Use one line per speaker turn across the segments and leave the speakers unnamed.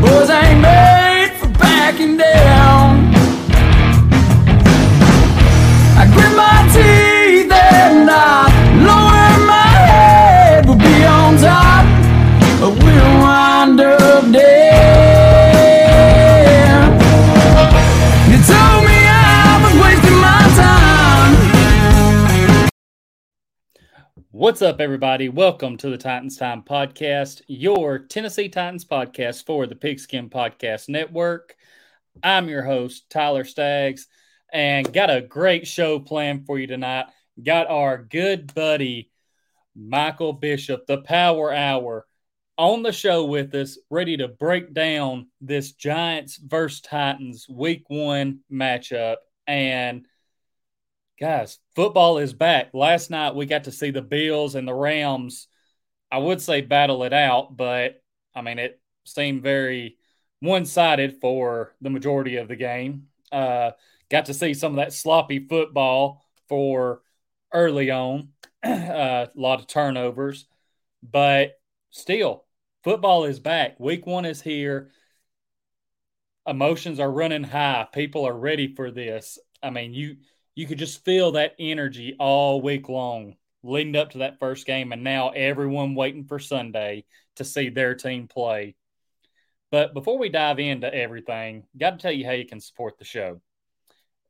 Boys ain't made for backing down.
What's up, everybody? Welcome to the Titans Time Podcast, your Tennessee Titans podcast for the Pigskin Podcast Network. I'm your host, Tyler Staggs, and got a great show planned for you tonight. Got our good buddy, Michael Bishop, the Power Hour, on the show with us, ready to break down this Giants versus Titans week one matchup. And guys, football is back. Last night we got to see the Bills and the Rams. I would say battle it out, but I mean it seemed very one-sided for the majority of the game. Uh, got to see some of that sloppy football for early on, uh, a lot of turnovers, but still, football is back. Week one is here. Emotions are running high. People are ready for this. I mean, you you could just feel that energy all week long leading up to that first game and now everyone waiting for Sunday to see their team play. But before we dive into everything, got to tell you how you can support the show.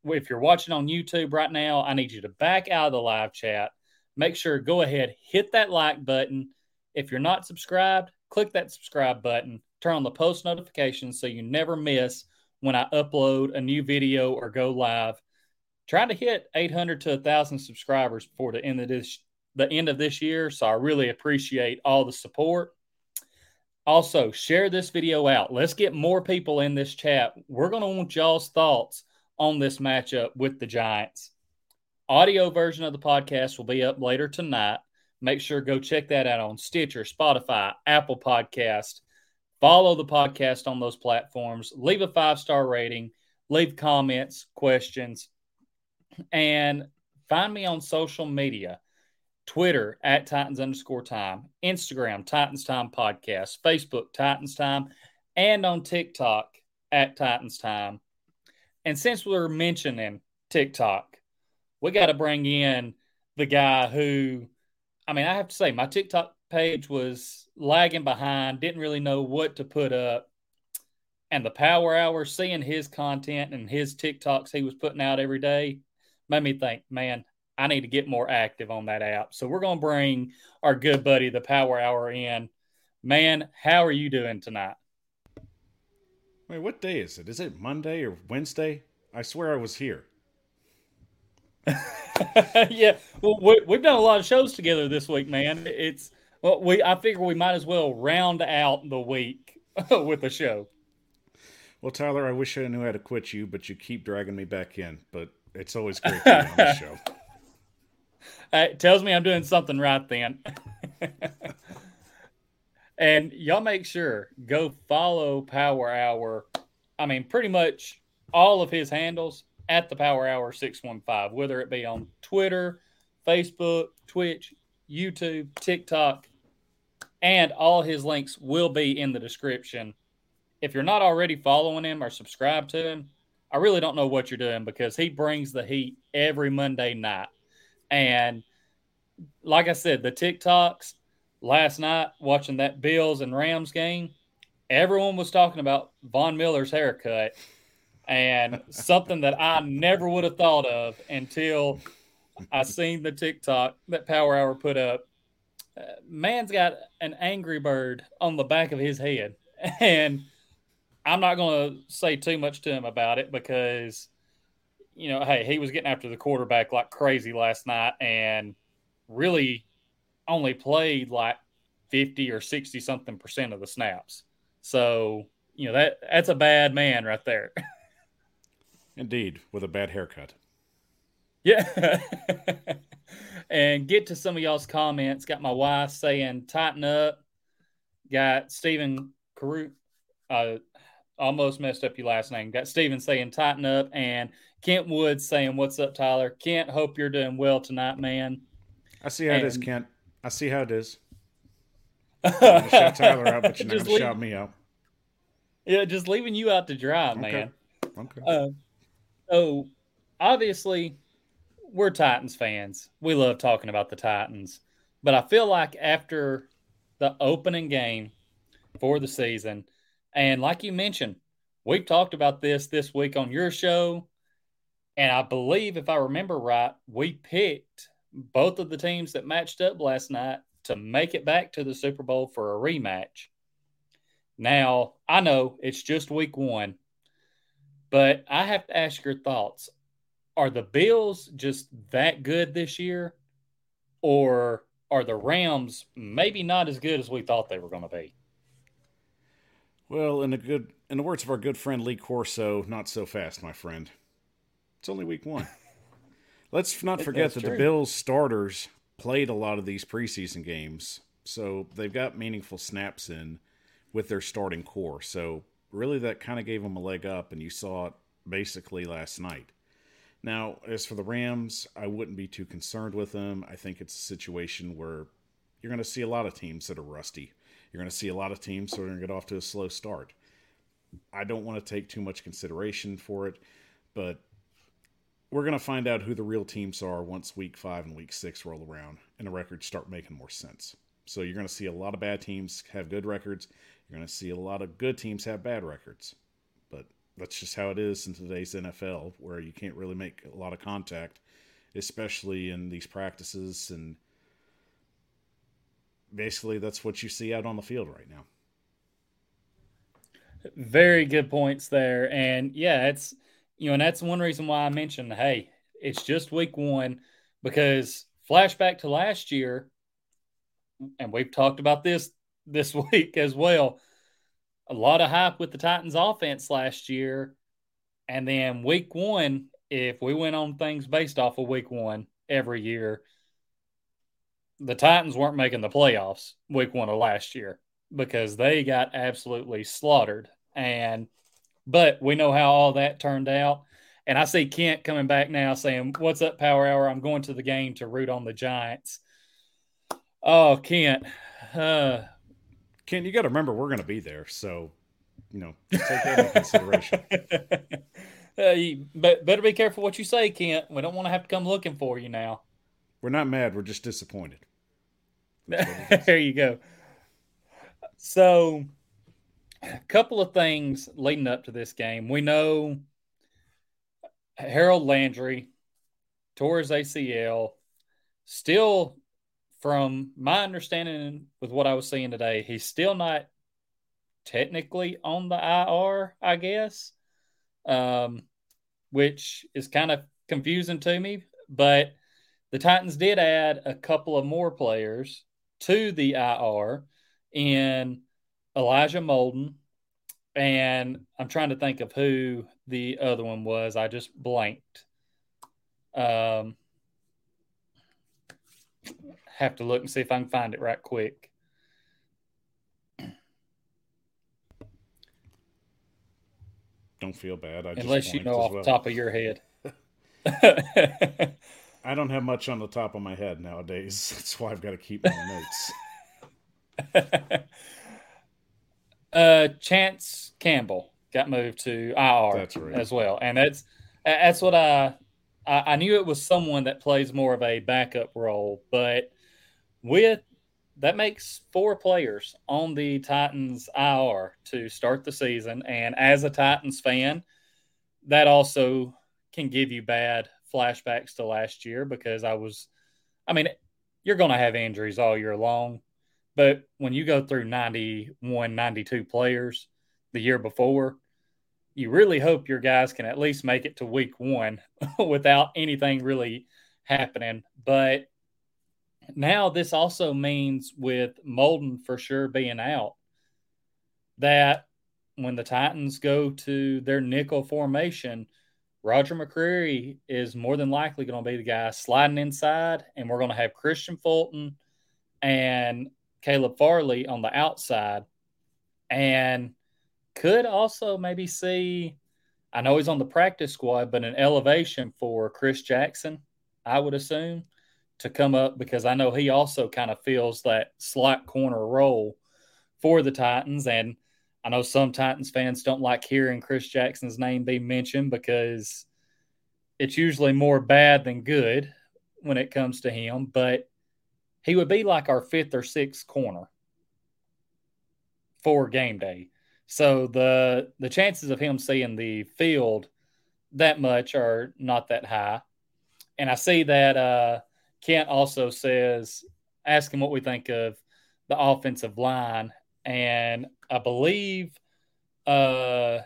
If you're watching on YouTube right now, I need you to back out of the live chat. Make sure go ahead, hit that like button. If you're not subscribed, click that subscribe button. Turn on the post notifications so you never miss when I upload a new video or go live trying to hit 800 to 1000 subscribers before the end of this the end of this year so i really appreciate all the support. Also share this video out. Let's get more people in this chat. We're going to want y'all's thoughts on this matchup with the giants. Audio version of the podcast will be up later tonight. Make sure go check that out on stitcher spotify apple podcast. Follow the podcast on those platforms. Leave a five star rating. Leave comments questions and find me on social media Twitter at Titans underscore time, Instagram, Titans Time Podcast, Facebook, Titans Time, and on TikTok at Titans Time. And since we're mentioning TikTok, we got to bring in the guy who, I mean, I have to say, my TikTok page was lagging behind, didn't really know what to put up. And the Power Hour, seeing his content and his TikToks he was putting out every day, made me think, man, I need to get more active on that app. So we're going to bring our good buddy, the Power Hour, in. Man, how are you doing tonight?
Wait, what day is it? Is it Monday or Wednesday? I swear I was here.
yeah, well, we, we've done a lot of shows together this week, man. It's well, we I figure we might as well round out the week with a show.
Well, Tyler, I wish I knew how to quit you, but you keep dragging me back in. But it's always great to be on the show.
It tells me I'm doing something right then. and y'all make sure go follow Power Hour. I mean, pretty much all of his handles at the Power Hour 615, whether it be on Twitter, Facebook, Twitch, YouTube, TikTok, and all his links will be in the description. If you're not already following him or subscribed to him, I really don't know what you're doing because he brings the heat every Monday night. And like I said, the TikToks last night watching that Bills and Rams game, everyone was talking about Von Miller's haircut and something that I never would have thought of until I seen the TikTok that Power Hour put up. Uh, man's got an angry bird on the back of his head, and I'm not going to say too much to him about it because, you know, hey, he was getting after the quarterback like crazy last night, and really only played like 50 or 60 something percent of the snaps. So, you know, that that's a bad man right there.
Indeed, with a bad haircut.
Yeah. and get to some of y'all's comments. Got my wife saying tighten up. Got Stephen Carew, uh, almost messed up your last name. Got Steven saying tighten up and Kent Woods saying, What's up, Tyler? Kent, hope you're doing well tonight, man.
I see how and, it is, Kent. I see how it is. shout Tyler out, but you're not gonna leave, shout me out.
Yeah, just leaving you out to dry,
okay.
man.
Okay.
Uh, so obviously, we're Titans fans. We love talking about the Titans, but I feel like after the opening game for the season, and like you mentioned, we've talked about this this week on your show, and I believe if I remember right, we picked both of the teams that matched up last night to make it back to the Super Bowl for a rematch. Now, I know it's just week one, but I have to ask your thoughts. Are the Bills just that good this year? Or are the Rams maybe not as good as we thought they were going to be?
Well, in the good in the words of our good friend Lee Corso, not so fast, my friend. It's only week one. Let's not forget that true. the Bills starters played a lot of these preseason games, so they've got meaningful snaps in with their starting core. So really, that kind of gave them a leg up, and you saw it basically last night. Now, as for the Rams, I wouldn't be too concerned with them. I think it's a situation where you're going to see a lot of teams that are rusty. You're going to see a lot of teams going to get off to a slow start. I don't want to take too much consideration for it, but we're going to find out who the real teams are once week five and week six roll around and the records start making more sense. So you're going to see a lot of bad teams have good records. You're going to see a lot of good teams have bad records. But that's just how it is in today's NFL, where you can't really make a lot of contact, especially in these practices. And basically, that's what you see out on the field right now.
Very good points there. And yeah, it's you know, and that's one reason why I mentioned, hey, it's just week one because flashback to last year, and we've talked about this this week as well. A lot of hype with the Titans offense last year. And then week one, if we went on things based off of week one every year, the Titans weren't making the playoffs week one of last year because they got absolutely slaughtered. And but we know how all that turned out. And I see Kent coming back now saying, What's up, Power Hour? I'm going to the game to root on the Giants. Oh, Kent. Uh,
Kent, you got to remember we're going to be there. So, you know, take that into consideration.
uh, you better be careful what you say, Kent. We don't want to have to come looking for you now.
We're not mad. We're just disappointed.
There you go. So, a couple of things leading up to this game. We know Harold Landry tore his ACL. Still, from my understanding with what I was seeing today, he's still not technically on the IR, I guess, um, which is kind of confusing to me. But the Titans did add a couple of more players to the IR in Elijah Molden, and I'm trying to think of who the other one was. I just blanked. Um, have to look and see if I can find it right quick.
Don't feel bad. I
Unless you know off well. the top of your head.
I don't have much on the top of my head nowadays. That's why I've got to keep my
notes. uh, Chance Campbell got moved to IR
right.
as well, and that's that's what I I, I knew it was someone that plays more of a backup role, but with that makes four players on the Titans IR to start the season. And as a Titans fan, that also can give you bad flashbacks to last year because I was, I mean, you're going to have injuries all year long. But when you go through 91, 92 players the year before, you really hope your guys can at least make it to week one without anything really happening. But now this also means with Molden for sure being out, that when the Titans go to their nickel formation, Roger McCreary is more than likely going to be the guy sliding inside, and we're going to have Kristian Fulton and Caleb Farley on the outside. And could also maybe see, I know he's on the practice squad, but an elevation for Chris Jackson, I would assume, to come up because I know he also kind of feels that slot corner role for the Titans. And I know some Titans fans don't like hearing Chris Jackson's name be mentioned because it's usually more bad than good when it comes to him, but he would be like our fifth or sixth corner for game day. So the the chances of him seeing the field that much are not that high. And I see that uh, Kent also says, ask him what we think of the offensive line. And I believe uh,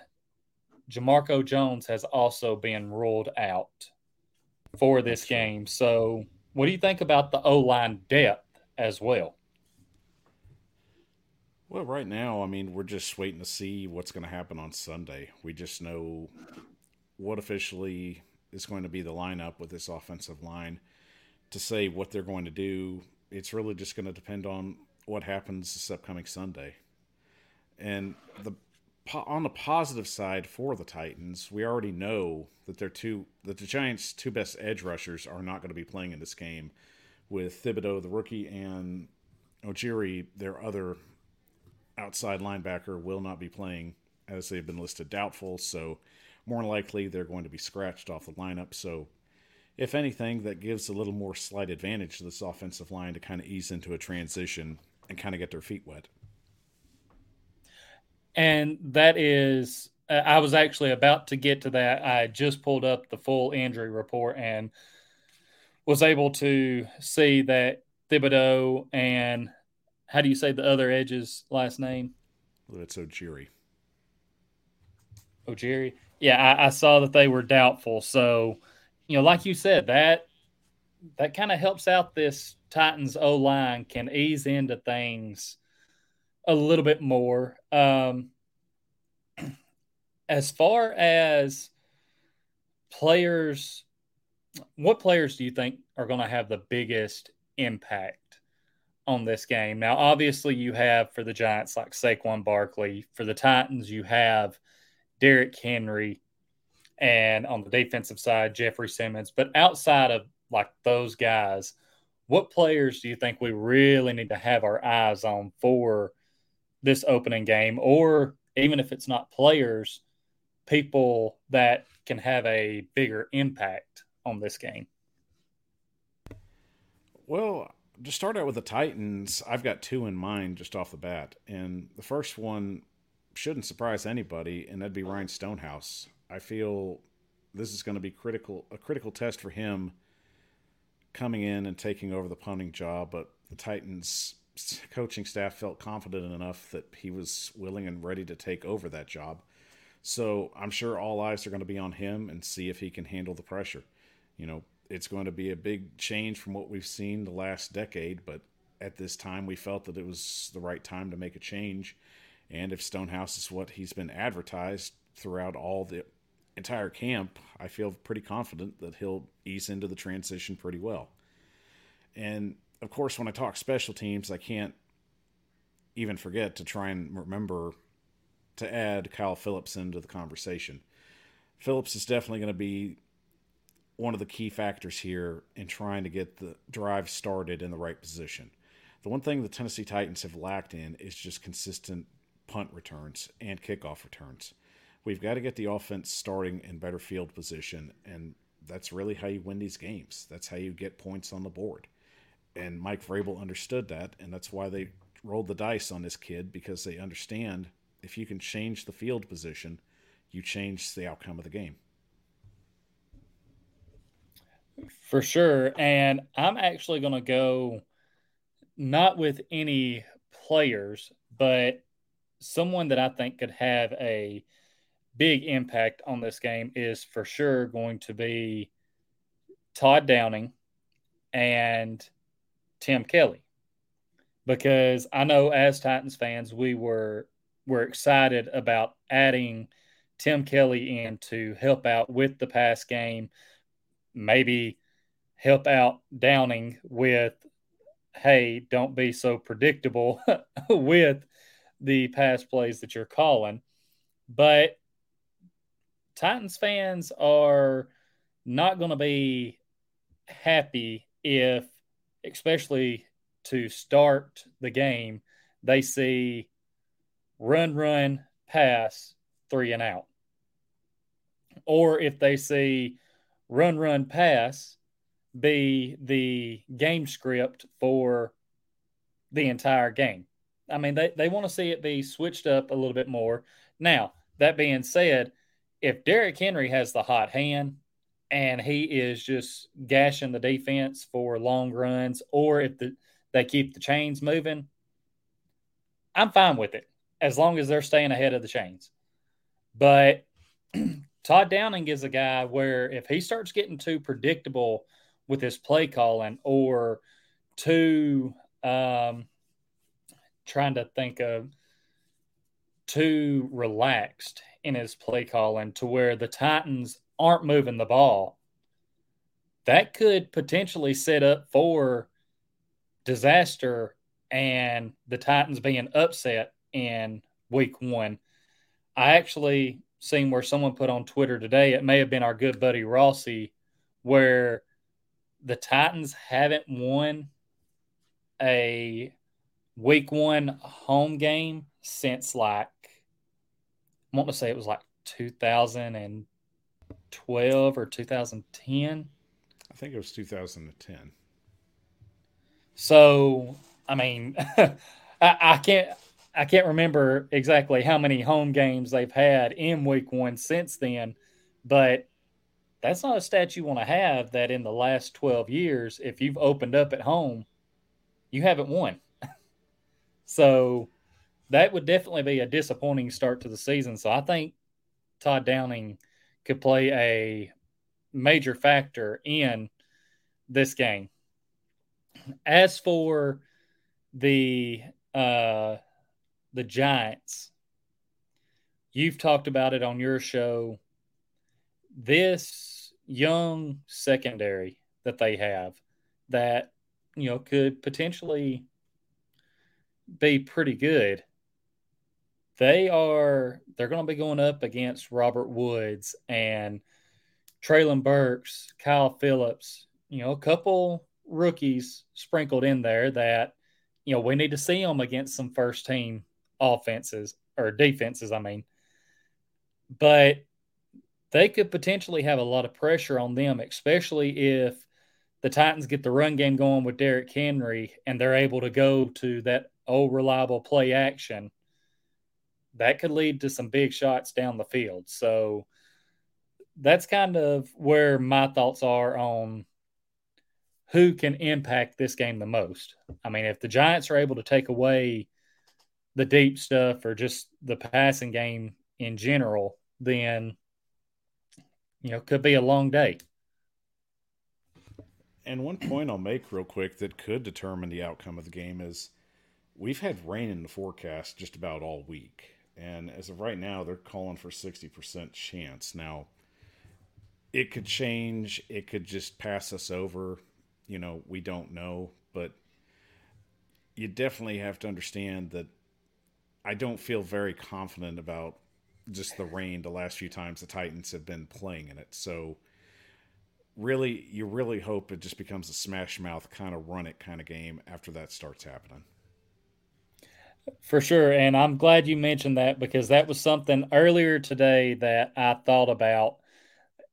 Jamarco Jones has also been ruled out for this game. So, what do you think about the O line depth as well?
Well, right now, I mean, we're just waiting to see what's going to happen on Sunday. We just know what officially is going to be the lineup with this offensive line. To say what they're going to do, it's really just going to depend on what happens this upcoming Sunday. And the on the positive side for the Titans, we already know that they're two that the Giants' two best edge rushers are not going to be playing in this game, with Thibodeaux the rookie, and Ojiri, their other outside linebacker will not be playing as they've been listed doubtful. So, more likely, they're going to be scratched off the lineup. So, if anything, that gives a little more slight advantage to this offensive line to kind of ease into a transition and kind of get their feet wet.
And that is, uh, I was actually about to get to that. I just pulled up the full injury report and was able to see that Thibodeaux and how do you say the other edge's last name?
Well, it's Ojiri.
Ojiri. Yeah, I, I saw that they were doubtful. So, you know, like you said, that that kind of helps out this Titans O line can ease into things a little bit more. Um, as far as players, what players do you think are going to have the biggest impact on this game. Now, obviously, you have for the Giants like Saquon Barkley. For the Titans, you have Derrick Henry, and on the defensive side, Jeffrey Simmons. But outside of like those guys, what players do you think we really need to have our eyes on for this opening game? Or even if it's not players, people that can have a bigger impact on this game?
Well, to start out with the Titans, I've got two in mind just off the bat. And the first one shouldn't surprise anybody, and that'd be Ryan Stonehouse. I feel this is going to be critical a critical test for him coming in and taking over the punting job, but the Titans coaching staff felt confident enough that he was willing and ready to take over that job. So I'm sure all eyes are going to be on him and see if he can handle the pressure. You know, it's going to be a big change from what we've seen the last decade, but at this time we felt that it was the right time to make a change. And if Stonehouse is what he's been advertised throughout all the entire camp, I feel pretty confident that he'll ease into the transition pretty well. And of course, when I talk special teams, I can't even forget to try and remember to add Kyle Philips into the conversation. Philips is definitely going to be one of the key factors here in trying to get the drive started in the right position. The one thing the Tennessee Titans have lacked in is just consistent punt returns and kickoff returns. We've got to get the offense starting in better field position, and that's really how you win these games. That's how you get points on the board. And Mike Vrabel understood that, and that's why they rolled the dice on this kid because they understand if you can change the field position, you change the outcome of the game.
For sure. And I'm actually going to go not with any players, but someone that I think could have a big impact on this game is for sure going to be Todd Downing and Tim Kelly. Because I know as Titans fans, we were were excited about adding Tim Kelly in to help out with the pass game, maybe help out Downing with, hey, don't be so predictable with the pass plays that you're calling. But Titans fans are not going to be happy if, especially to start the game, they see run, run, pass, three and out. Or if they see run, run, pass be the game script for the entire game. I mean, they, they want to see it be switched up a little bit more. Now, that being said, if Derrick Henry has the hot hand and he is just gashing the defense for long runs, or if the, they keep the chains moving, I'm fine with it as long as they're staying ahead of the chains. But Todd Downing is a guy where if he starts getting too predictable with his play calling or too um, trying to think of too relaxed in his play calling to where the Titans aren't moving the ball, that could potentially set up for disaster and the Titans being upset in week one. I actually seen where someone put on Twitter today, it may have been our good buddy Rossi, where the Titans haven't won a week one home game since like I want to say it was like 2012 or 2010.
I think it was 2010.
So, I mean, I, I, can't I can't remember exactly how many home games they've had in week one since then, but that's not a stat you want to have that in the last 12 years, if you've opened up at home, you haven't won. so that would definitely be a disappointing start to the season. So I think Todd Downing could play a major factor in this game. As for the uh, the Giants, you've talked about it on your show. This young secondary that they have that you know could potentially be pretty good they are they're going to be going up against Robert Woods and Treylon Burks, Kyle Philips, you know, a couple rookies sprinkled in there that you know we need to see them against some first team offenses or defenses. I mean, but they could potentially have a lot of pressure on them, especially if the Titans get the run game going with Derrick Henry and they're able to go to that old reliable play action that could lead to some big shots down the field. So that's kind of where my thoughts are on who can impact this game the most. I mean, if the Giants are able to take away the deep stuff or just the passing game in general, then you know, could be a long day.
And one point I'll make real quick that could determine the outcome of the game is we've had rain in the forecast just about all week. And as of right now, they're calling for 60% chance. Now, it could change. It could just pass us over. You know, we don't know. But you definitely have to understand that I don't feel very confident about just the rain the last few times the Titans have been playing in it. So, really, you really hope it just becomes a smash mouth kind of run it kind of game after that starts happening.
For sure. And I'm glad you mentioned that because that was something earlier today that I thought about.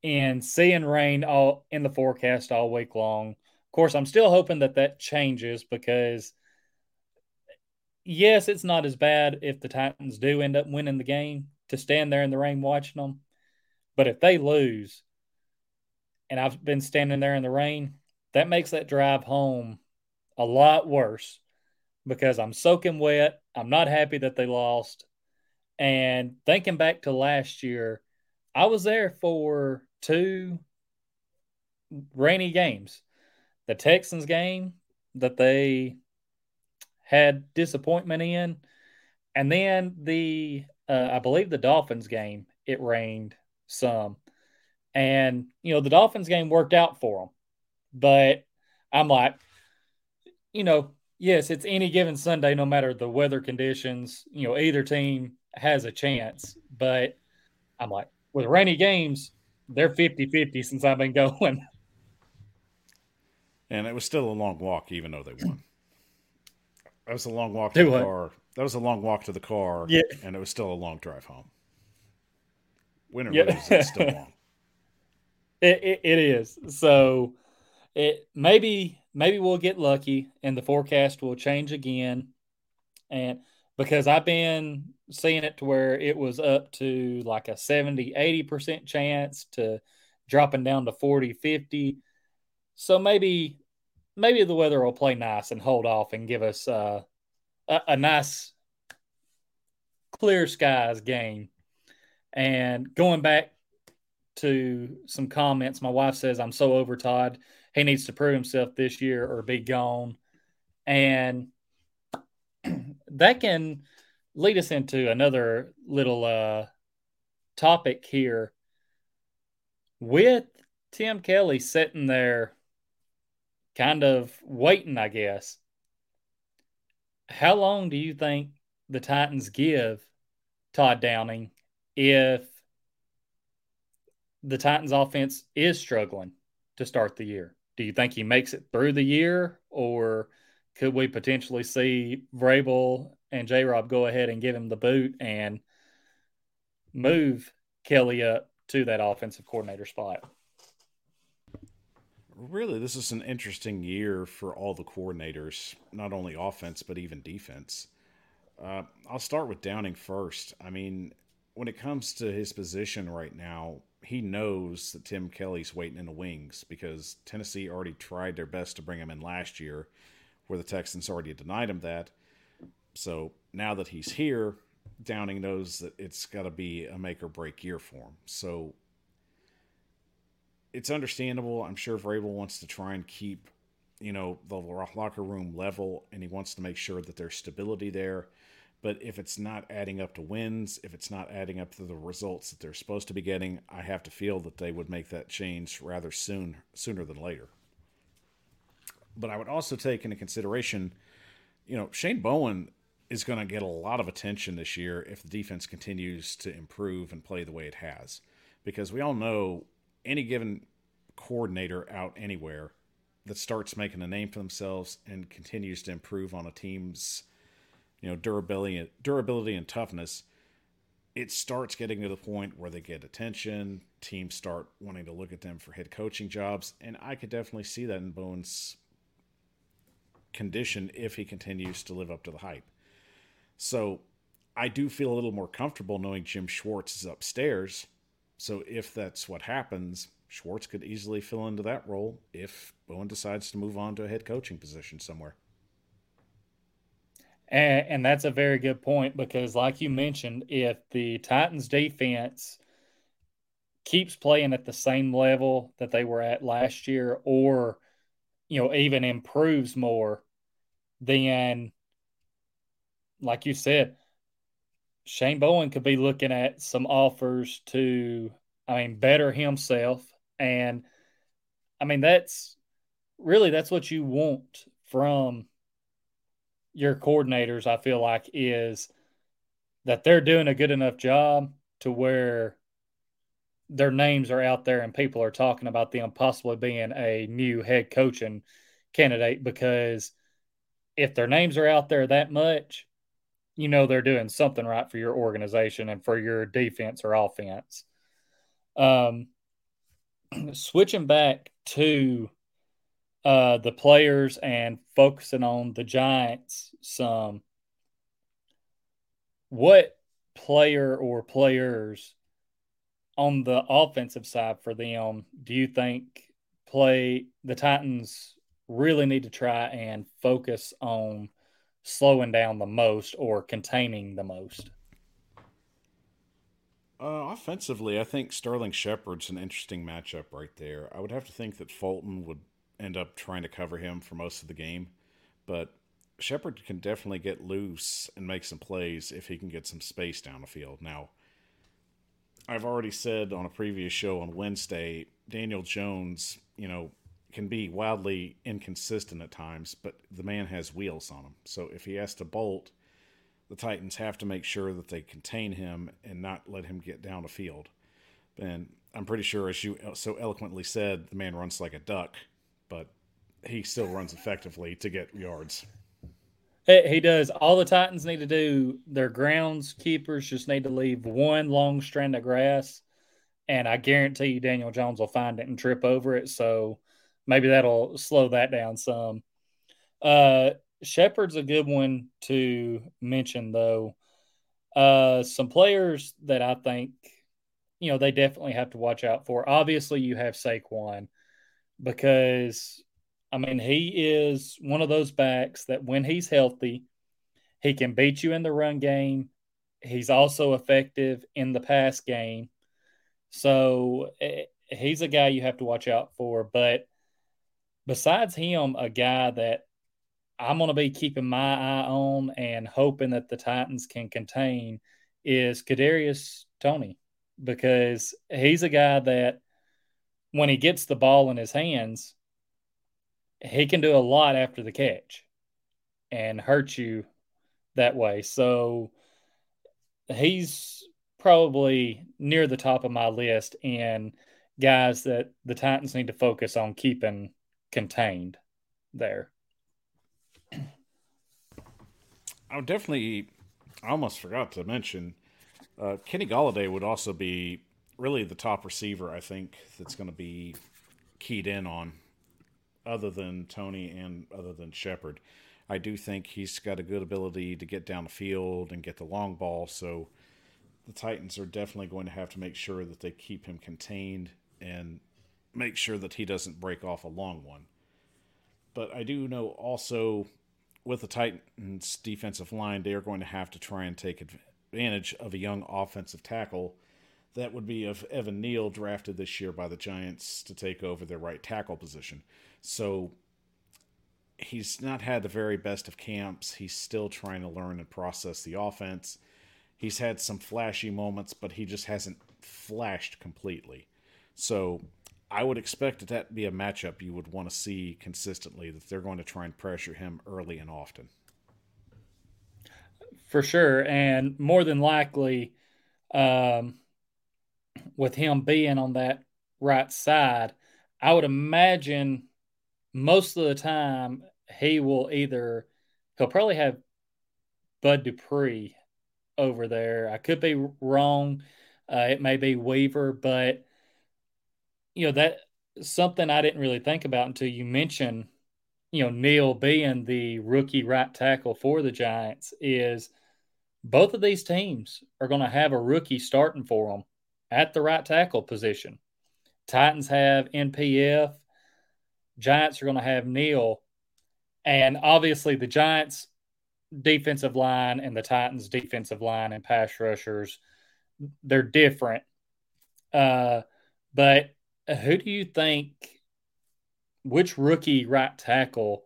and seeing rain all in the forecast all week long. Of course, I'm still hoping that that changes because yes, it's not as bad if the Titans do end up winning the game to stand there in the rain watching them. But if they lose, and I've been standing there in the rain, that makes that drive home a lot worse because I'm soaking wet. I'm not happy that they lost. And thinking back to last year, I was there for two rainy games. The Texans game that they had disappointment in, and then the uh, I believe the Dolphins game it rained some, and you know the Dolphins game worked out for them, but I'm like, you know, yes, it's any given Sunday, no matter the weather conditions. You know, either team has a chance, but I'm like, with rainy games, they're 50 50 since I've been going.
And it was still a long walk, even though they won. That was a long walk to Do the what? car. That was a long walk to the car. Yeah. And it was still a long drive home. Win or yeah. lose, it's still long.
It, it, it is. So it maybe maybe we'll get lucky and the forecast will change again. And because I've been seeing it to where it was up to like a 70, 80% chance to dropping down to 40, 50. So maybe maybe the weather will play nice and hold off and give us uh, a, a nice clear skies game. And going back to some comments, my wife says, I'm so over Todd. He needs to prove himself this year or be gone. And that can lead us into another little uh, topic here. With Tim Kelly sitting there kind of waiting, I guess. How long do you think the Titans give Todd Downing if the Titans offense is struggling to start the year? Do you think he makes it through the year, or could we potentially see Vrabel and J Rob go ahead and give him the boot and move Kelly up to that offensive coordinator spot?
really, this is an interesting year for all the coordinators, not only offense, but even defense. Uh, I'll start with Downing first. I mean, when it comes to his position right now, he knows that Tim Kelly's waiting in the wings because Tennessee already tried their best to bring him in last year, where the Texans already denied him that. So now that he's here, Downing knows that it's got to be a make or break year for him. So it's understandable. I'm sure Vrabel wants to try and keep, you know, the locker room level, and he wants to make sure that there's stability there. But if it's not adding up to wins, if it's not adding up to the results that they're supposed to be getting, I have to feel that they would make that change rather soon, sooner than later. But I would also take into consideration, you know, Shane Bowen is going to get a lot of attention this year if the defense continues to improve and play the way it has. Because we all know any given coordinator out anywhere that starts making a name for themselves and continues to improve on a team's you know durability durability and toughness it starts getting to the point where they get attention teams start wanting to look at them for head coaching jobs and i could definitely see that in bowen's condition if he continues to live up to the hype so i do feel a little more comfortable knowing jim schwartz is upstairs so if that's what happens, Schwartz could easily fill into that role if Bowen decides to move on to a head coaching position somewhere.
And, and, that's a very good point because, like you mentioned, if the Titans defense keeps playing at the same level that they were at last year, or you know, even improves more, then, like you said, Shane Bowen could be looking at some offers to, I mean, better himself. And I mean, that's really that's what you want from your coordinators, I feel like, is that they're doing a good enough job to where their names are out there and people are talking about them possibly being a new head coaching candidate because if their names are out there that much, you know they're doing something right for your organization and for your defense or offense. Um, switching back to uh, the players and focusing on the Giants some, what player or players on the offensive side for them do you think play the Titans really need to try and focus on slowing down the most or containing the most?
Uh, offensively, I think Sterling Shepard's an interesting matchup right there. I would have to think that Fulton would end up trying to cover him for most of the game, but Shepard can definitely get loose and make some plays if he can get some space down the field. Now, I've already said on a previous show on Wednesday, Daniel Jones, you know, can be wildly inconsistent at times, but the man has wheels on him. So if he has to bolt, the Titans have to make sure that they contain him and not let him get down the field. And I'm pretty sure, as you so eloquently said, the man runs like a duck, but he still runs effectively to get yards.
He does. All the Titans need to do, their grounds keepers just need to leave one long strand of grass, and I guarantee you Daniel Jones will find it and trip over it. So maybe that'll slow that down some. Uh, Shepard's a good one to mention, though. Uh, some players that I think, you know, they definitely have to watch out for. Obviously, you have Saquon because I mean, he is one of those backs that when he's healthy, he can beat you in the run game. He's also effective in the pass game. So eh, he's a guy you have to watch out for. But besides him, a guy that I'm going to be keeping my eye on and hoping that the Titans can contain is Kadarius Toney because he's a guy that when he gets the ball in his hands, he can do a lot after the catch and hurt you that way. So he's probably near the top of my list in guys that the Titans need to focus on keeping contained there.
I would definitely, I almost forgot to mention, uh, Kenny Golladay would also be really the top receiver, I think, that's going to be keyed in on other than Toney and other than Shepard. I do think he's got a good ability to get down the field and get the long ball. So the Titans are definitely going to have to make sure that they keep him contained and make sure that he doesn't break off a long one. But I do know also with the Titans defensive line, they are going to have to try and take advantage of a young offensive tackle that would be of Evan Neal drafted this year by the Giants to take over their right tackle position. So he's not had the very best of camps. He's still trying to learn and process the offense. He's had some flashy moments, but he just hasn't flashed completely. So I would expect that to be a matchup you would want to see consistently, that they're going to try and pressure him early and often.
For sure. And more than likely, um, with him being on that right side, I would imagine most of the time he will either he'll probably have Bud Dupree over there. I could be wrong. Uh, it may be Weaver, but you know that something I didn't really think about until you mentioned, you know, Neal being the rookie right tackle for the Giants is both of these teams are going to have a rookie starting for them at the right tackle position. Titans have NPF. Giants are going to have Neal. And obviously, the Giants' defensive line and the Titans' defensive line and pass rushers, they're different. Uh, but who do you think, which rookie right tackle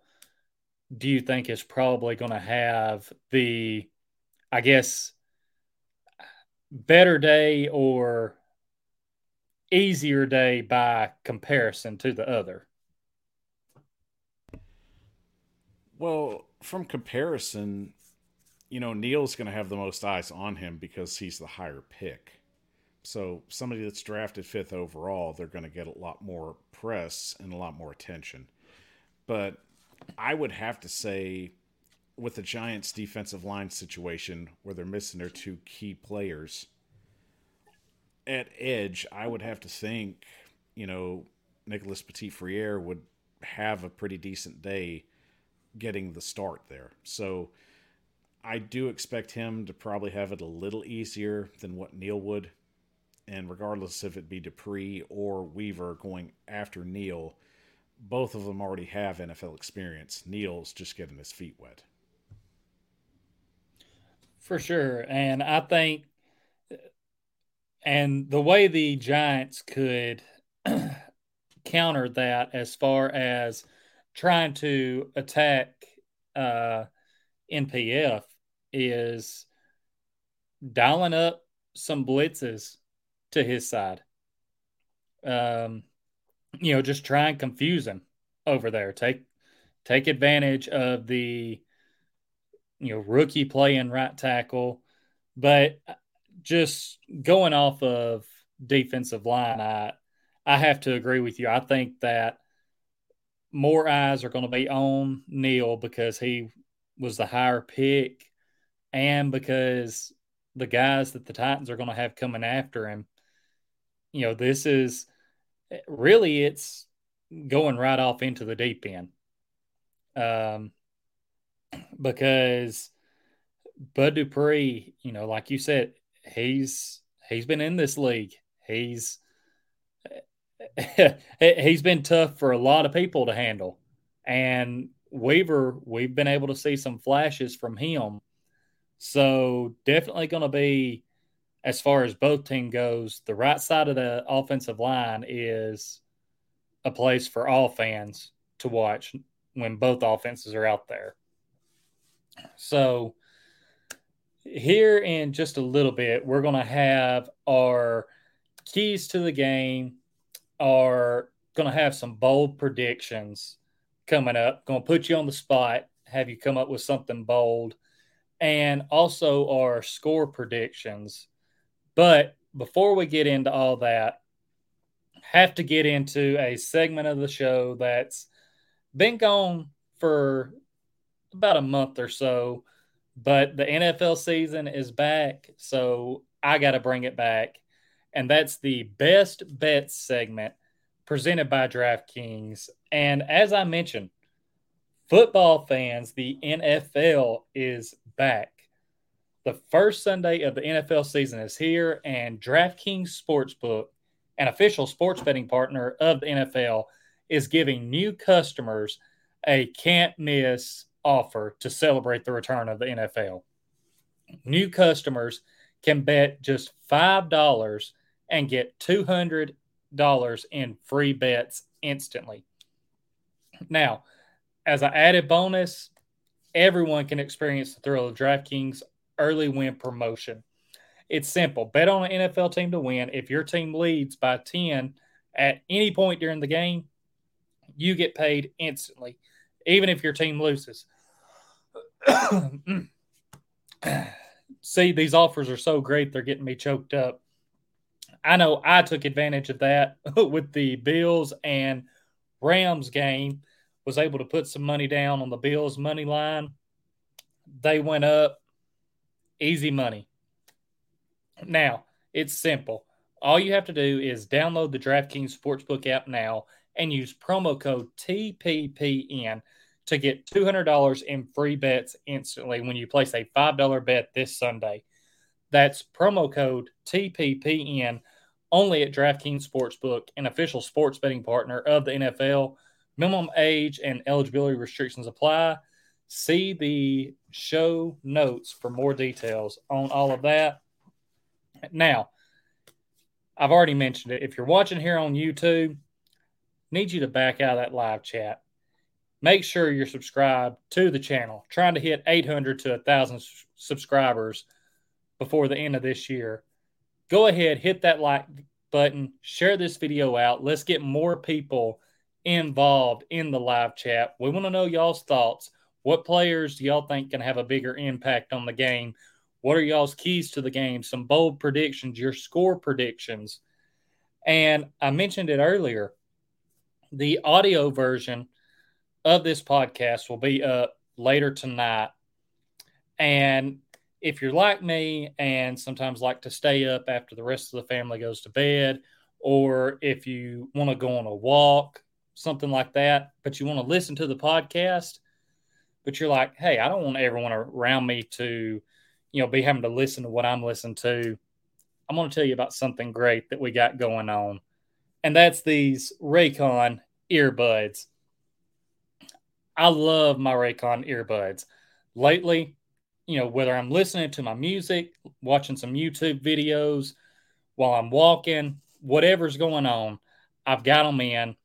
do you think is probably going to have the, I guess, better day or easier day by comparison to the other?
Well, from comparison, you know, Neal's going to have the most eyes on him because he's the higher pick. So somebody that's drafted fifth overall, they're going to get a lot more press and a lot more attention. But I would have to say, with the Giants' defensive line situation where they're missing their two key players, at edge, I would have to think you know, Nicholas Petit Frere would have a pretty decent day getting the start there. So I do expect him to probably have it a little easier than what Neal would. And regardless if it be Dupree or Weaver going after Neal, both of them already have NFL experience. Neal's just getting his feet wet.
For sure. And I think, and the way the Giants could counter that as far as trying to attack uh, NPF is dialing up some blitzes to his side. Um, you know, just try and confuse him over there. Take take advantage of the you know rookie playing right tackle, but just going off of defensive line, I I have to agree with you. I think that more eyes are going to be on Neal because he was the higher pick and because the guys that the Titans are going to have coming after him, you know, this is really it's going right off into the deep end. Um, because Bud Dupree, you know, like you said, he's he's been in this league. He's he's been tough for a lot of people to handle. And Weaver, we've been able to see some flashes from him. So definitely going to be, as far as both team goes, the right side of the offensive line is a place for all fans to watch when both offenses are out there. So here in just a little bit, we're going to have our keys to the game are going to have some bold predictions coming up. Going to put you on the spot, have you come up with something bold, and also our score predictions. But before we get into all that, have to get into a segment of the show that's been gone for about a month or so, but the NFL season is back, so I got to bring it back and that's the best bets segment presented by DraftKings. And as I mentioned, football fans, the NFL is back. The first Sunday of the NFL season is here, and DraftKings Sportsbook, an official sports betting partner of the NFL, is giving new customers a can't miss offer to celebrate the return of the NFL. New customers can bet just $5 and get $200 in free bets instantly. Now, as an added bonus, everyone can experience the thrill of DraftKings early win promotion. It's simple. Bet on an NFL team to win. If your team leads by 10 at any point during the game, you get paid instantly, even if your team loses. See, these offers are so great, they're getting me choked up. I know I took advantage of that with the Bills and Rams game. Was able to put some money down on the Bills money line. They went up. Easy money. Now, it's simple. All you have to do is download the DraftKings Sportsbook app now and use promo code TPPN to get $200 in free bets instantly when you place a $5 bet this Sunday. That's promo code TPPN only at DraftKings Sportsbook, an official sports betting partner of the NFL. Minimum age and eligibility restrictions apply. See the show notes for more details on all of that. Now, I've already mentioned it. If you're watching here on YouTube, need you to back out of that live chat. Make sure you're subscribed to the channel. Trying to hit 800 to 1,000 subscribers before the end of this year go ahead, hit that like button, share this video out. Let's get more people involved in the live chat. We want to know y'all's thoughts. What players do y'all think can have a bigger impact on the game? What are y'all's keys to the game? Some bold predictions, your score predictions. And I mentioned it earlier. The audio version of this podcast will be up later tonight. And if you're like me and sometimes like to stay up after the rest of the family goes to bed, or if you want to go on a walk, something like that, but you want to listen to the podcast, but you're like, hey, I don't want everyone around me to, you know, be having to listen to what I'm listening to. I'm going to tell you about something great that we got going on, and that's these Raycon earbuds. I love my Raycon earbuds. Lately, you know, whether I'm listening to my music, watching some YouTube videos while I'm walking, whatever's going on, I've got them in.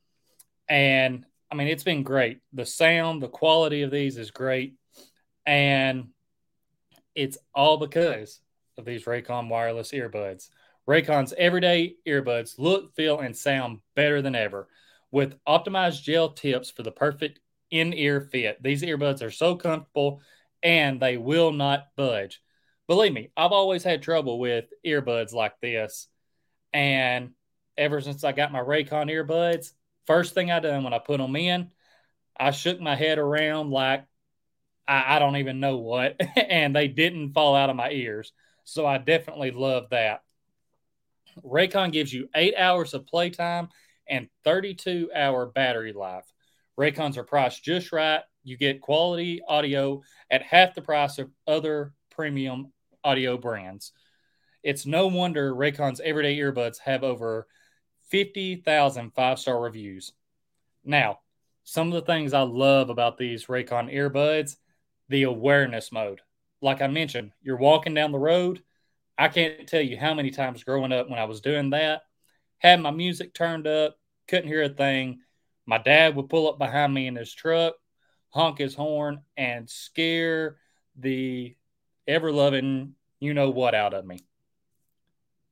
And I mean, it's been great. The sound, the quality of these is great. And it's all because of these Raycon wireless earbuds. Raycon's everyday earbuds look, feel, and sound better than ever with optimized gel tips for the perfect in ear fit. These earbuds are so comfortable and they will not budge. Believe me, I've always had trouble with earbuds like this. And ever since I got my Raycon earbuds, first thing I done when I put them in, I shook my head around like I, I don't even know what, and they didn't fall out of my ears. So I definitely love that. Raycon gives you eight hours of playtime and 32 hour battery life. Raycons are priced just right. You get quality audio at half the price of other premium audio brands. It's no wonder Raycon's everyday earbuds have over 50,000 five star reviews. Now, some of the things I love about these Raycon earbuds the awareness mode. Like I mentioned, you're walking down the road. I can't tell you how many times growing up when I was doing that, had my music turned up, couldn't hear a thing. My dad would pull up behind me in his truck, honk his horn, and scare the ever loving you know what out of me.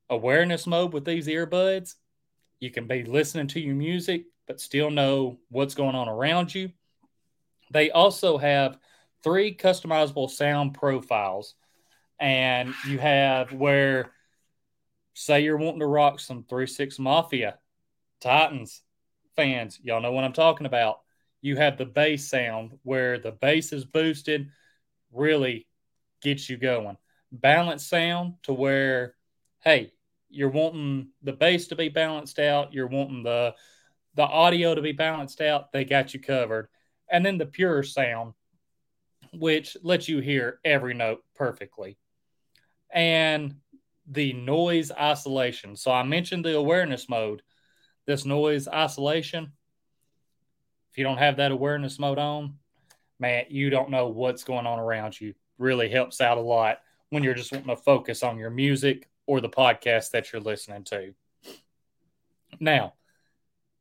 Awareness mode with these earbuds, you can be listening to your music, but still know what's going on around you. They also have three customizable sound profiles. And you have where, say, you're wanting to rock some 3 6 Mafia, Titans fans, y'all know what I'm talking about. You have the bass sound where the bass is boosted, really gets you going. Balanced sound to where, hey, you're wanting the bass to be balanced out, you're wanting the the audio to be balanced out, they got you covered. And then the pure sound, which lets you hear every note perfectly. And the noise isolation. So I mentioned the awareness mode this noise isolation, if you don't have that awareness mode on, man, you don't know what's going on around you. Really helps out a lot when you're just wanting to focus on your music or the podcast that you're listening to. Now,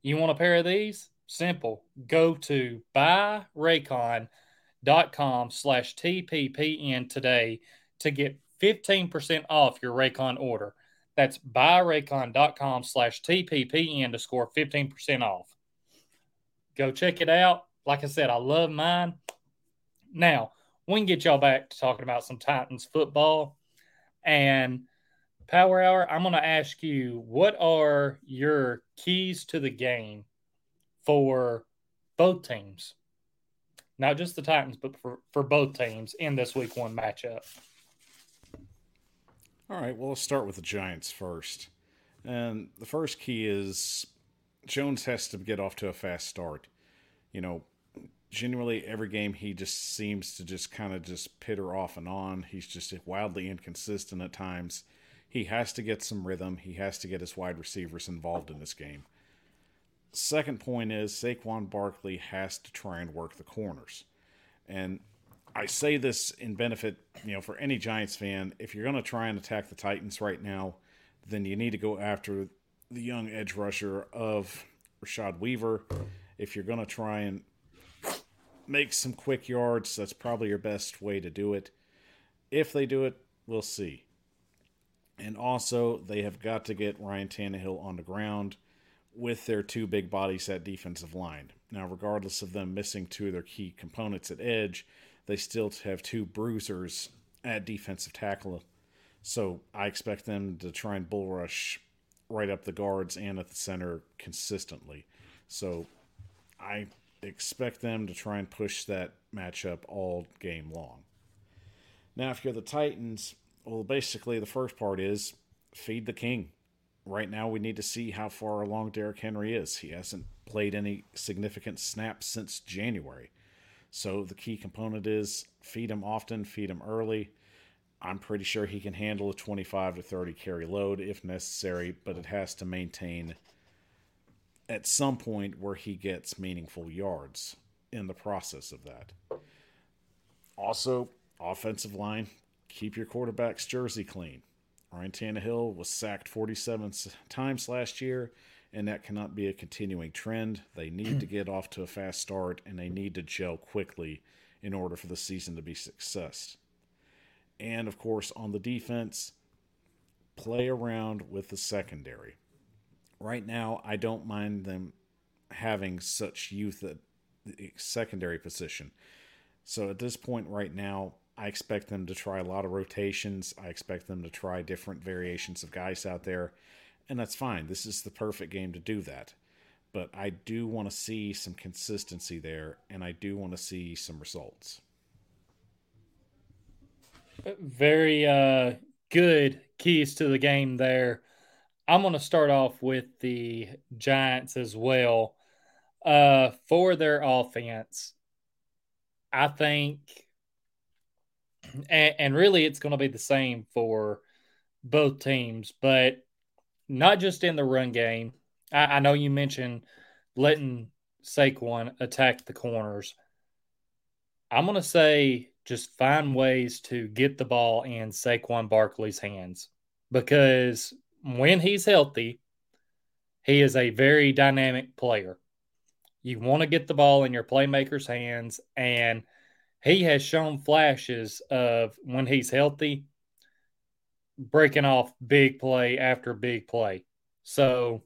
you want a pair of these? Simple. Go to buyraycon.com slash TPPN today to get 15% off your Raycon order. That's buyraycon.com slash TPPN to score 15% off. Go check it out. Like I said, I love mine. Now, we can get y'all back to talking about some Titans football. And Power Hour, I'm going to ask you what are your keys to the game for both teams? Not just the Titans, but for, for both teams in this week one matchup.
All right, well, let's start with the Giants first. And the first key is Jones has to get off to a fast start. You know, generally every game he just seems to just kind of just pitter off and on. He's just wildly inconsistent at times. He has to get some rhythm. He has to get his wide receivers involved in this game. Second point is Saquon Barkley has to try and work the corners. And I say this in benefit, you know, for any Giants fan. If you're going to try and attack the Titans right now, then you need to go after the young edge rusher of Rashad Weaver. If you're going to try and make some quick yards, that's probably your best way to do it. If they do it, we'll see. And also, they have got to get Ryan Tannehill on the ground with their two big bodies at defensive line. Now, regardless of them missing two of their key components at edge, they still have two bruisers at defensive tackle. So I expect them to try and bull rush right up the guards and at the center consistently. So I expect them to try and push that matchup all game long. Now, if you're the Titans, well, basically the first part is feed the king. right now we need to see how far along Derrick Henry is. He hasn't played any significant snaps since January. So the key component is feed him often, feed him early. I'm pretty sure he can handle a 25 to 30 carry load if necessary, but it has to maintain at some point where he gets meaningful yards in the process of that. Also, offensive line, keep your quarterback's jersey clean. Ryan Tannehill was sacked 47 times last year, and that cannot be a continuing trend. They need to get off to a fast start, and they need to gel quickly in order for the season to be success. And of course, on the defense, play around with the secondary. Right now, I don't mind them having such youth at the secondary position. So at this point, right now, I expect them to try a lot of rotations. I expect them to try different variations of guys out there, and that's fine. This is the perfect game to do that. But I do want to see some consistency there, and I do want to see some results.
Very uh, good keys to the game there. I'm going to start off with the Giants as well. Uh, for their offense, I think and, and really it's going to be the same for both teams, but not just in the run game. I, I know you mentioned letting Saquon attack the corners. I'm going to say just find ways to get the ball in Saquon Barkley's hands because when he's healthy, he is a very dynamic player. You want to get the ball in your playmaker's hands, and – he has shown flashes of when he's healthy, breaking off big play after big play. So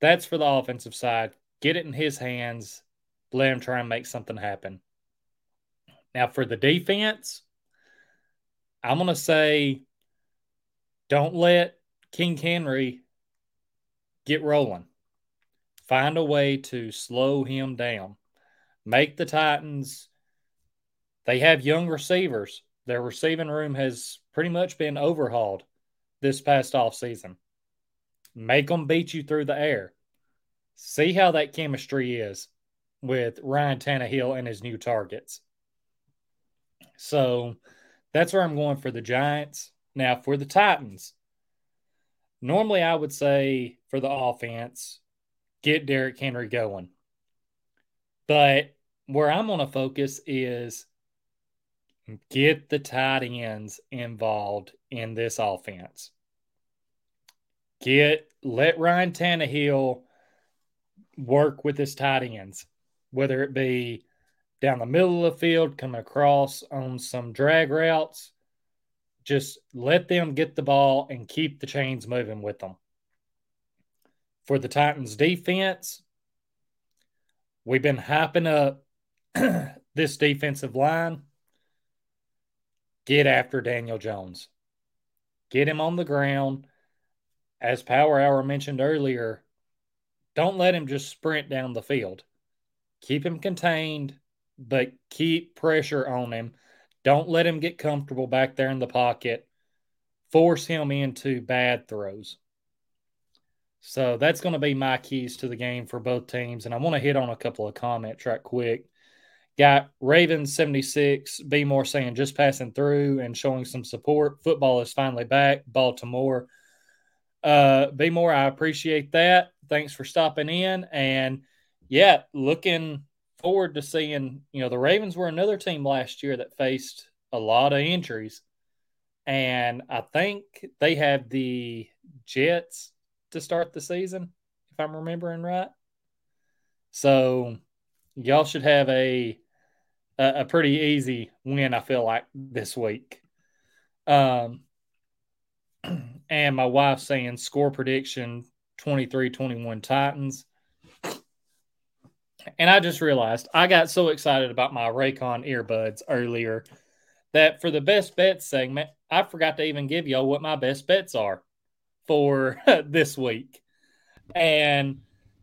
that's for the offensive side. Get it in his hands, let him try and make something happen. Now, for the defense, I'm going to say don't let King Henry get rolling. Find a way to slow him down. Make the Titans they have young receivers. Their receiving room has pretty much been overhauled this past off season. Make them beat you through the air. See how that chemistry is with Ryan Tannehill and his new targets. So that's where I'm going for the Giants. Now, for the Titans, normally I would say for the offense, get Derrick Henry going. But where I'm going to focus is Get the tight ends involved in this offense. Get let Ryan Tannehill work with his tight ends, whether it be down the middle of the field, coming across on some drag routes. Just let them get the ball and keep the chains moving with them. For the Titans defense, we've been hyping up this defensive line get after Daniel Jones. Get him on the ground. As Power Hour mentioned earlier, don't let him just sprint down the field. Keep him contained, but keep pressure on him. Don't let him get comfortable back there in the pocket. Force him into bad throws. So that's going to be my keys to the game for both teams. And I want to hit on a couple of comments right quick. Got Ravens 76, Be more saying just passing through and showing some support. Football is finally back. Baltimore. Uh, Be more, I appreciate that. Thanks for stopping in. And yeah, looking forward to seeing, you know, the Ravens were another team last year that faced a lot of injuries. And I think they have the Jets to start the season, if I'm remembering right. So y'all should have a a, a pretty easy win. I feel like this week. Um, and my wife saying score prediction 23 21 Titans. And I just realized I got so excited about my Raycon earbuds earlier that for the best bets segment, I forgot to even give y'all what my best bets are for this week. And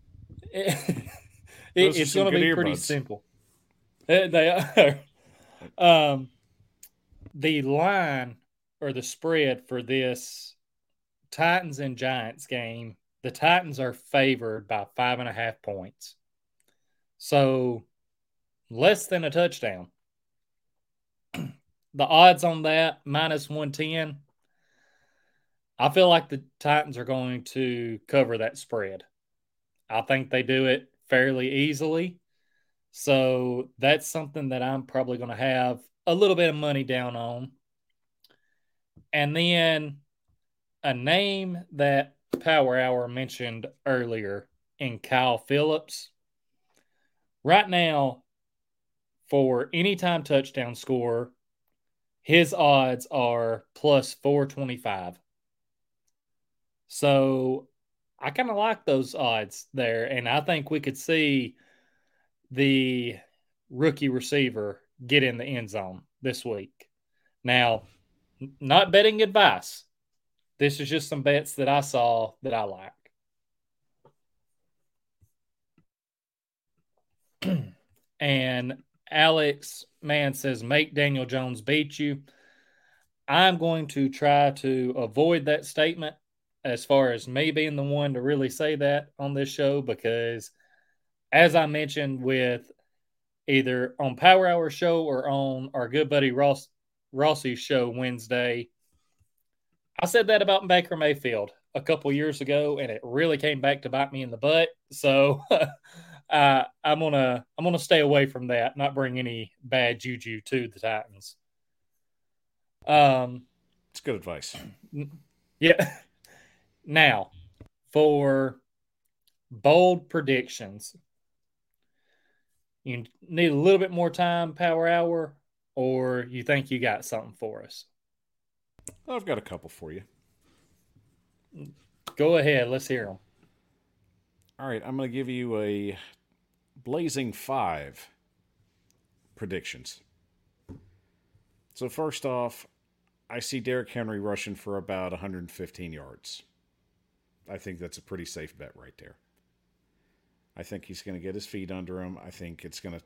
it, it's going to be earbuds. pretty simple. Eh, they are. Um, the line or the spread for this Titans and Giants game, the Titans are favored by five and a half points. So less than a touchdown. the odds on that minus 110. I feel like the Titans are going to cover that spread. I think they do it fairly easily. So that's something that I'm probably going to have a little bit of money down on. And then a name that Power Hour mentioned earlier in Kyle Philips. Right now, for anytime touchdown score, his odds are plus 425. So I kind of like those odds there. And I think we could see the rookie receiver get in the end zone this week. Now, not betting advice. This is just some bets that I saw that I like. and Alex man says, make Daniel Jones beat you. I'm going to try to avoid that statement as far as me being the one to really say that on this show because, as I mentioned, with either on Power Hour show or on our good buddy Ross Rossi's show Wednesday, I said that about Baker Mayfield a couple years ago, and it really came back to bite me in the butt. So uh, I'm gonna I'm gonna stay away from that, not bring any bad juju to the Titans. Um,
it's good advice.
Yeah. Now, for bold predictions, you need a little bit more time, Power Hour, or you think you got something for us?
I've got a couple for you.
Go ahead. Let's hear them.
All right, I'm going to give you a blazing five predictions. So, first off, I see Derrick Henry rushing for about 115 yards. I think that's a pretty safe bet right there. I think he's going to get his feet under him. I think it's going to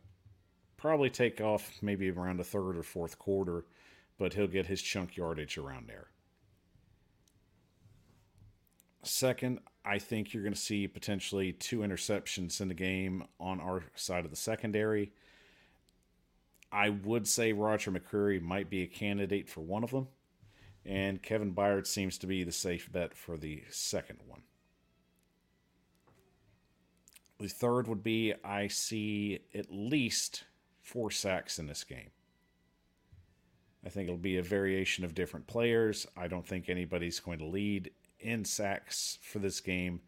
probably take off maybe around the third or fourth quarter, but he'll get his chunk yardage around there. Second, I think you're going to see potentially two interceptions in the game on our side of the secondary. I would say Roger McCreary might be a candidate for one of them, and Kevin Byard seems to be the safe bet for the second one. The third would be I see at least four sacks in this game. I think it'll be a variation of different players. I don't think anybody's going to lead in sacks for this game,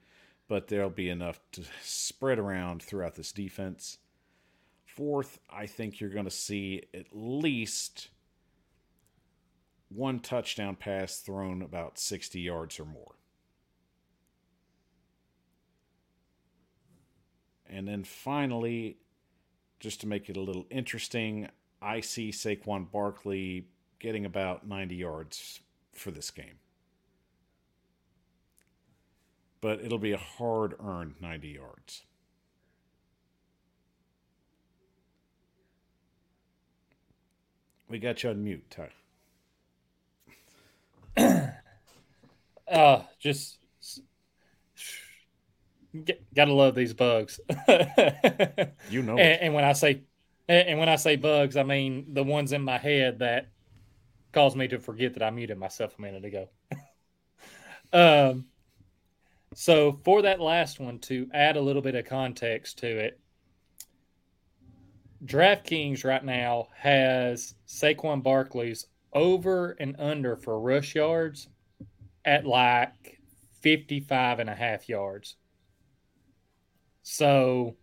but there'll be enough to spread around throughout this defense. Fourth, I think you're going to see at least one touchdown pass thrown about 60 yards or more. And then finally, just to make it a little interesting, I see Saquon Barkley getting about 90 yards for this game. but it'll be a hard earned 90 yards. We got you on mute,
Ty. uh, just gotta love these bugs.
you know,
and, and, when I say and when I say bugs, I mean the ones in my head that cause me to forget that I muted myself a minute ago. um, so, for that last one, to add a little bit of context to it, DraftKings right now has Saquon Barkley's over and under for rush yards at like 55 and a half yards. So,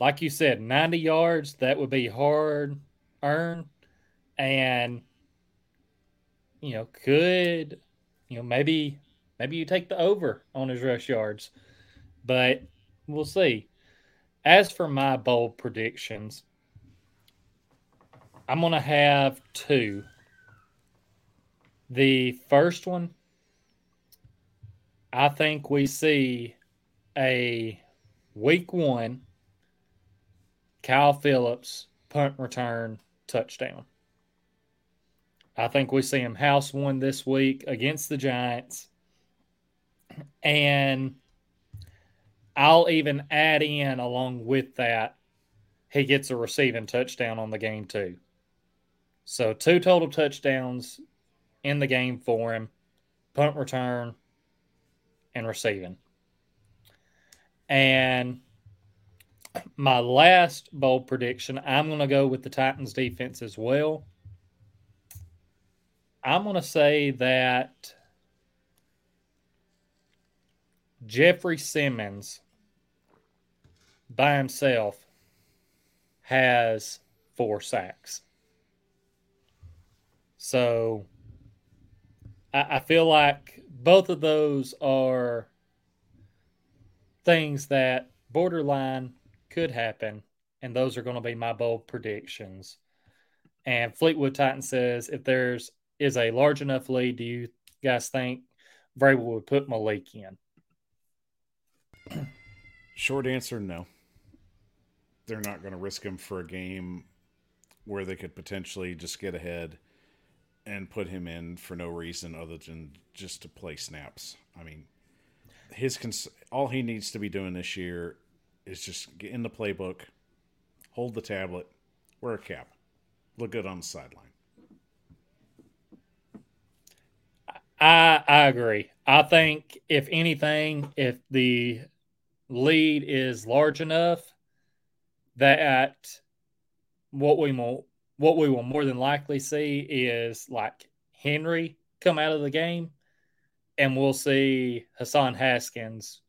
like you said, 90 yards, that would be hard earned. And, you know, could, you know, maybe Maybe you take the over on his rush yards, but we'll see. As for my bold predictions, I'm going to have two. The first one, I think we see a week one Kyle Philips punt return touchdown. I think we see him house one this week against the Giants And I'll even add in along with that, he gets a receiving touchdown on the game too. So two total touchdowns in the game for him, punt return and receiving. And my last bold prediction, I'm going to go with the Titans defense as well. I'm going to say that Jeffrey Simmons by himself has four sacks. So I, I feel like both of those are things that borderline could happen, and those are going to be my bold predictions. And Fleetwood Titan says, if there's is a large enough lead, do you guys think Vrabel would put Malik in?
Short answer, no. They're not going to risk him for a game where they could potentially just get ahead and put him in for no reason other than just to play snaps. I mean, his cons- all he needs to be doing this year is just get in the playbook, hold the tablet, wear a cap, look good on the sideline.
I I agree. I think if anything, if the lead is large enough that what we will what we will more than likely see is like Henry come out of the game, and we'll see Hassan Haskins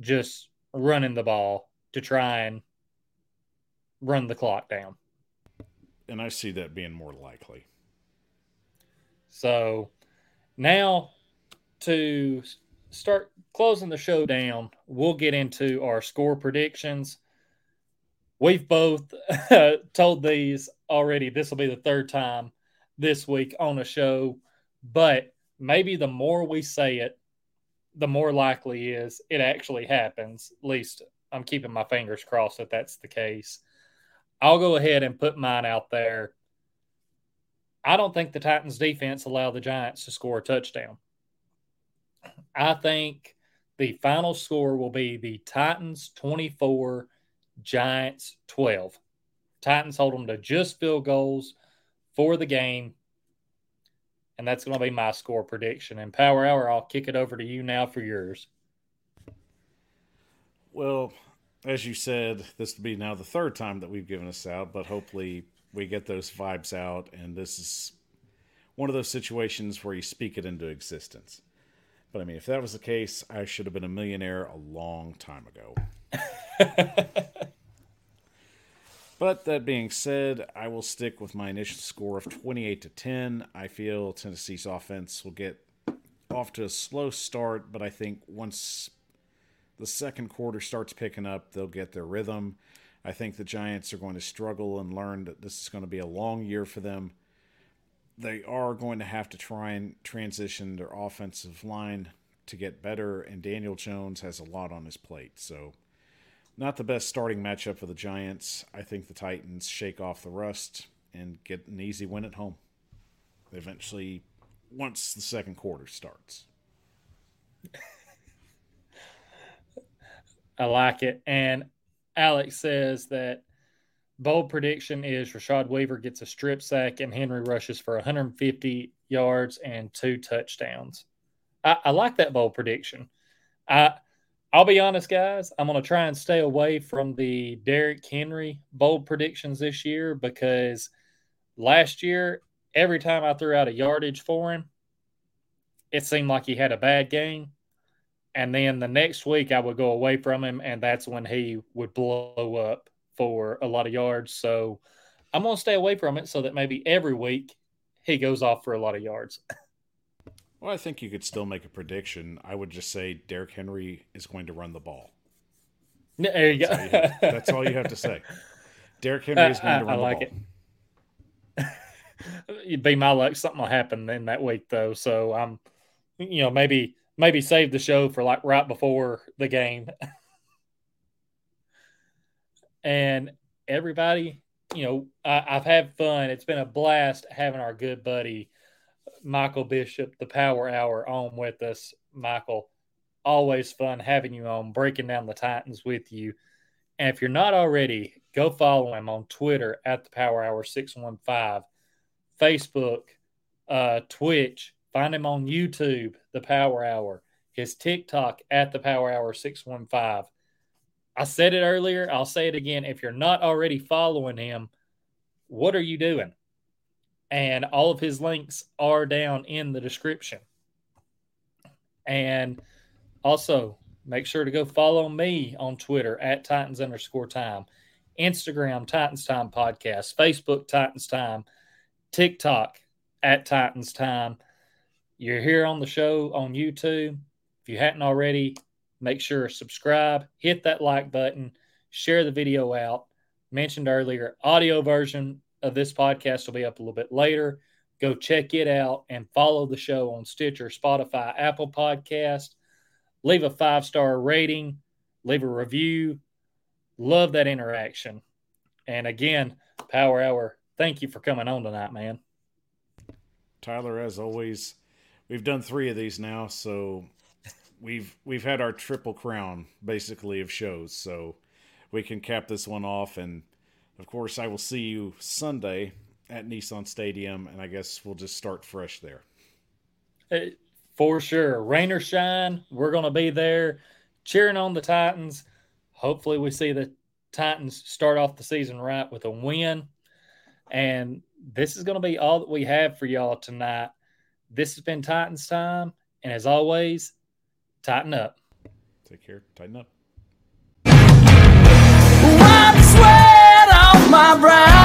just running the ball to try and run the clock down.
And I see that being more likely.
So now to start closing the show down, we'll get into our score predictions. We've both told these already. This will be the third time this week on a show, but maybe the more we say it, the more likely is it actually happens. At least I'm keeping my fingers crossed that that's the case. I'll go ahead and put mine out there. I don't think the Titans defense allow the Giants to score a touchdown. I think the final score will be the Titans 24, Giants 12. Titans hold them to just field goals for the game. And that's going to be my score prediction. And Power Hour, I'll kick it over to you now for yours.
Well, as you said, this will be now the third time that we've given us out, but hopefully we get those vibes out. And this is one of those situations where you speak it into existence. But I mean, if that was the case, I should have been a millionaire a long time ago. But that being said, I will stick with my initial score of 28 to 10. I feel Tennessee's offense will get off to a slow start, but I think once the second quarter starts picking up, they'll get their rhythm. I think the Giants are going to struggle and learn that this is going to be a long year for them. They are going to have to try and transition their offensive line to get better, and Daniel Jones has a lot on his plate. So not the best starting matchup for the Giants. I think the Titans shake off the rust and get an easy win at home. Eventually, once the second quarter starts.
I like it. And Alex says that bold prediction is Rashad Weaver gets a strip sack and Henry rushes for 150 yards and two touchdowns. I, I like that bold prediction. I I'll be honest, guys. I'm going to try and stay away from the Derrick Henry bold predictions this year because last year, every time I threw out a yardage for him, it seemed like he had a bad game. And then the next week, I would go away from him, and that's when he would blow up for a lot of yards. So I'm going to stay away from it so that maybe every week he goes off for a lot of yards.
Well, I think you could still make a prediction. I would just say Derrick Henry is going to run the ball.
There you
that's go. All you have, that's all you have to say. Derrick Henry is going to uh, run uh, I, I like
ball. it. It'd be my luck. Something will happen in that week, though. So I'm, you know, maybe maybe save the show for like right before the game. and everybody, you know, I, I've had fun. It's been a blast having our good buddy Michael Bishop, the Power Hour, on with us. Michael, always fun having you on, breaking down the Titans with you. And if you're not already, go follow him on Twitter at the Power Hour 615, Facebook, uh, Twitch. Find him on YouTube, the Power Hour, his TikTok at the Power Hour 615. I said it earlier, I'll say it again. If you're not already following him, what are you doing? And all of his links are down in the description. And also, make sure to go follow me on Twitter at Titans underscore time, Instagram Titans Time Podcast, Facebook Titans Time, TikTok at Titans Time. You're here on the show on YouTube. If you hadn't already, make sure to subscribe, hit that like button, share the video out. Mentioned earlier, audio version of this podcast will be up a little bit later. Go check it out and follow the show on Stitcher, Spotify, Apple Podcast. Leave a five star rating, leave a review. Love that interaction. And again, Power Hour, thank you for coming on tonight, man.
Tyler, as always, we've done three of these now, so we've we've had our triple crown basically of shows, so we can cap this one off. And of course, I will see you Sunday at Nissan Stadium, and I guess we'll just start fresh there.
Uh, for sure, rain or shine, we're going to be there cheering on the Titans. Hopefully, we see the Titans start off the season right with a win. And this is going to be all that we have for y'all tonight. This has been Titans time. And as always, tighten up.
Take care. Tighten up.
My brow.